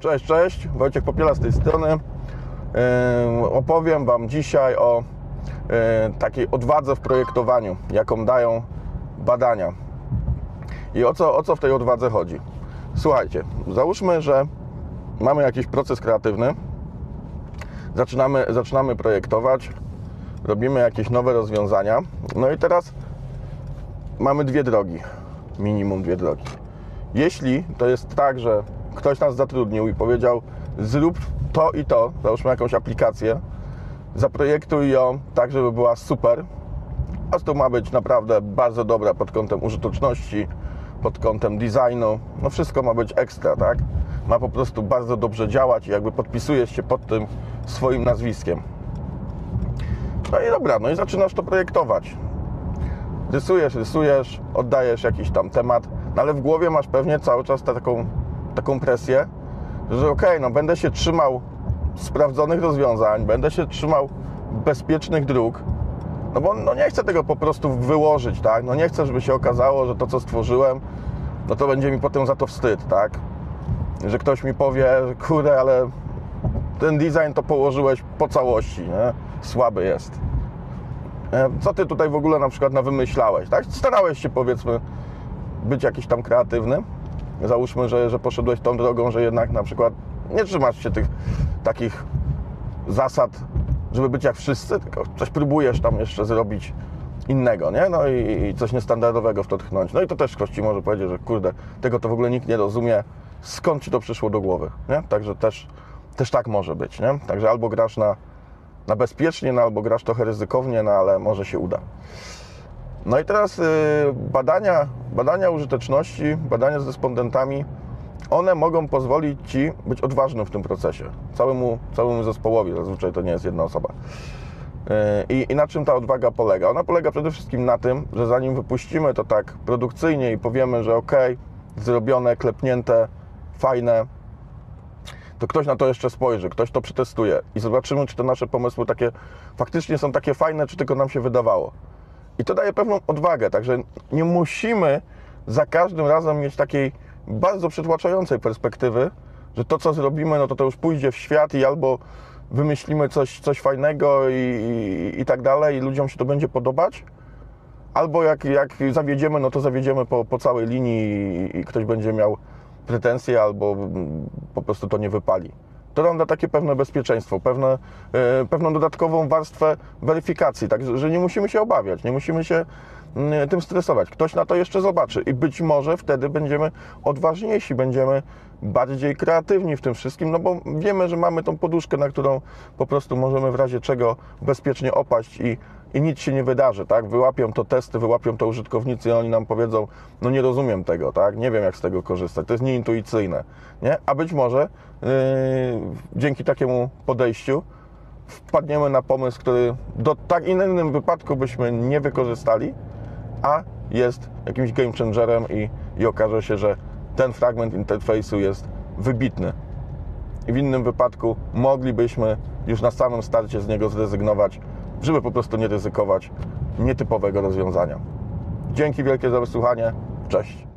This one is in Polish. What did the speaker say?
Cześć, cześć, Wojciech Popiela z tej strony. Opowiem Wam dzisiaj o takiej odwadze w projektowaniu, jaką dają badania. I o co, o co w tej odwadze chodzi? Słuchajcie, załóżmy, że mamy jakiś proces kreatywny, zaczynamy, zaczynamy projektować, robimy jakieś nowe rozwiązania, no i teraz mamy dwie drogi, minimum dwie drogi. Jeśli to jest tak, że ktoś nas zatrudnił i powiedział, zrób to i to, załóżmy jakąś aplikację, zaprojektuj ją tak, żeby była super, a to ma być naprawdę bardzo dobra pod kątem użyteczności, pod kątem designu, no wszystko ma być ekstra, tak? Ma po prostu bardzo dobrze działać i jakby podpisujesz się pod tym swoim nazwiskiem. No i dobra, no i zaczynasz to projektować. Rysujesz, rysujesz, oddajesz jakiś tam temat, no ale w głowie masz pewnie cały czas taką, taką presję, że okej, no będę się trzymał sprawdzonych rozwiązań, będę się trzymał bezpiecznych dróg, no bo no nie chcę tego po prostu wyłożyć, tak? No nie chcę, żeby się okazało, że to, co stworzyłem, no to będzie mi potem za to wstyd, tak? Że ktoś mi powie, kurde, ale ten design to położyłeś po całości, nie? Słaby jest. E, Co ty tutaj w ogóle na przykład na wymyślałeś, tak? Starałeś się powiedzmy być jakiś tam kreatywny. Załóżmy, że, że poszedłeś tą drogą, że jednak na przykład nie trzymasz się tych takich zasad, żeby być jak wszyscy, tylko coś próbujesz tam jeszcze zrobić innego, nie? No i, i coś niestandardowego w to tchnąć. No i to też ktoś ci może powiedzieć, że kurde, tego to w ogóle nikt nie rozumie, skąd ci to przyszło do głowy, nie? Także też, też tak może być, nie? Także albo grasz na, na bezpiecznie, no albo grasz trochę ryzykownie, no ale może się uda. No i teraz y, badania, badania użyteczności, badania z respondentami, one mogą pozwolić Ci być odważnym w tym procesie. Całemu, całemu zespołowi, zazwyczaj to nie jest jedna osoba. Y, I, I na czym ta odwaga polega? Ona polega przede wszystkim na tym, że zanim wypuścimy to tak produkcyjnie i powiemy, że ok, zrobione, klepnięte, fajne, to ktoś na to jeszcze spojrzy, ktoś to przetestuje i zobaczymy, czy te nasze pomysły takie faktycznie są takie fajne, czy tylko nam się wydawało. I to daje pewną odwagę, także nie musimy za każdym razem mieć takiej bardzo przytłaczającej perspektywy, że to, co zrobimy, no to to już pójdzie w świat i albo wymyślimy coś, coś fajnego i, i, i tak dalej i ludziom się to będzie podobać, albo jak, jak zawiedziemy, no to zawiedziemy po, po całej linii i, i ktoś będzie miał pretensje albo po prostu to nie wypali. To nam da takie pewne bezpieczeństwo, pewne, e, pewną dodatkową warstwę weryfikacji, tak że nie musimy się obawiać, nie musimy się mm, tym stresować. Ktoś na to jeszcze zobaczy i być może wtedy będziemy odważniejsi, będziemy bardziej kreatywni w tym wszystkim, no bo wiemy, że mamy tą poduszkę, na którą po prostu możemy w razie czego bezpiecznie opaść i, i nic się nie wydarzy, tak? Wyłapią to testy, wyłapią to użytkownicy i oni nam powiedzą, no nie rozumiem tego, tak? Nie wiem jak z tego korzystać, to jest nieintuicyjne, nie? A być może yy, dzięki takiemu podejściu wpadniemy na pomysł, który do tak innym wypadku byśmy nie wykorzystali, a jest jakimś game changerem i, i okaże się, że ten fragment interfejsu jest wybitny. I w innym wypadku moglibyśmy już na samym starcie z niego zrezygnować, żeby po prostu nie ryzykować nietypowego rozwiązania. Dzięki wielkie za wysłuchanie. Cześć.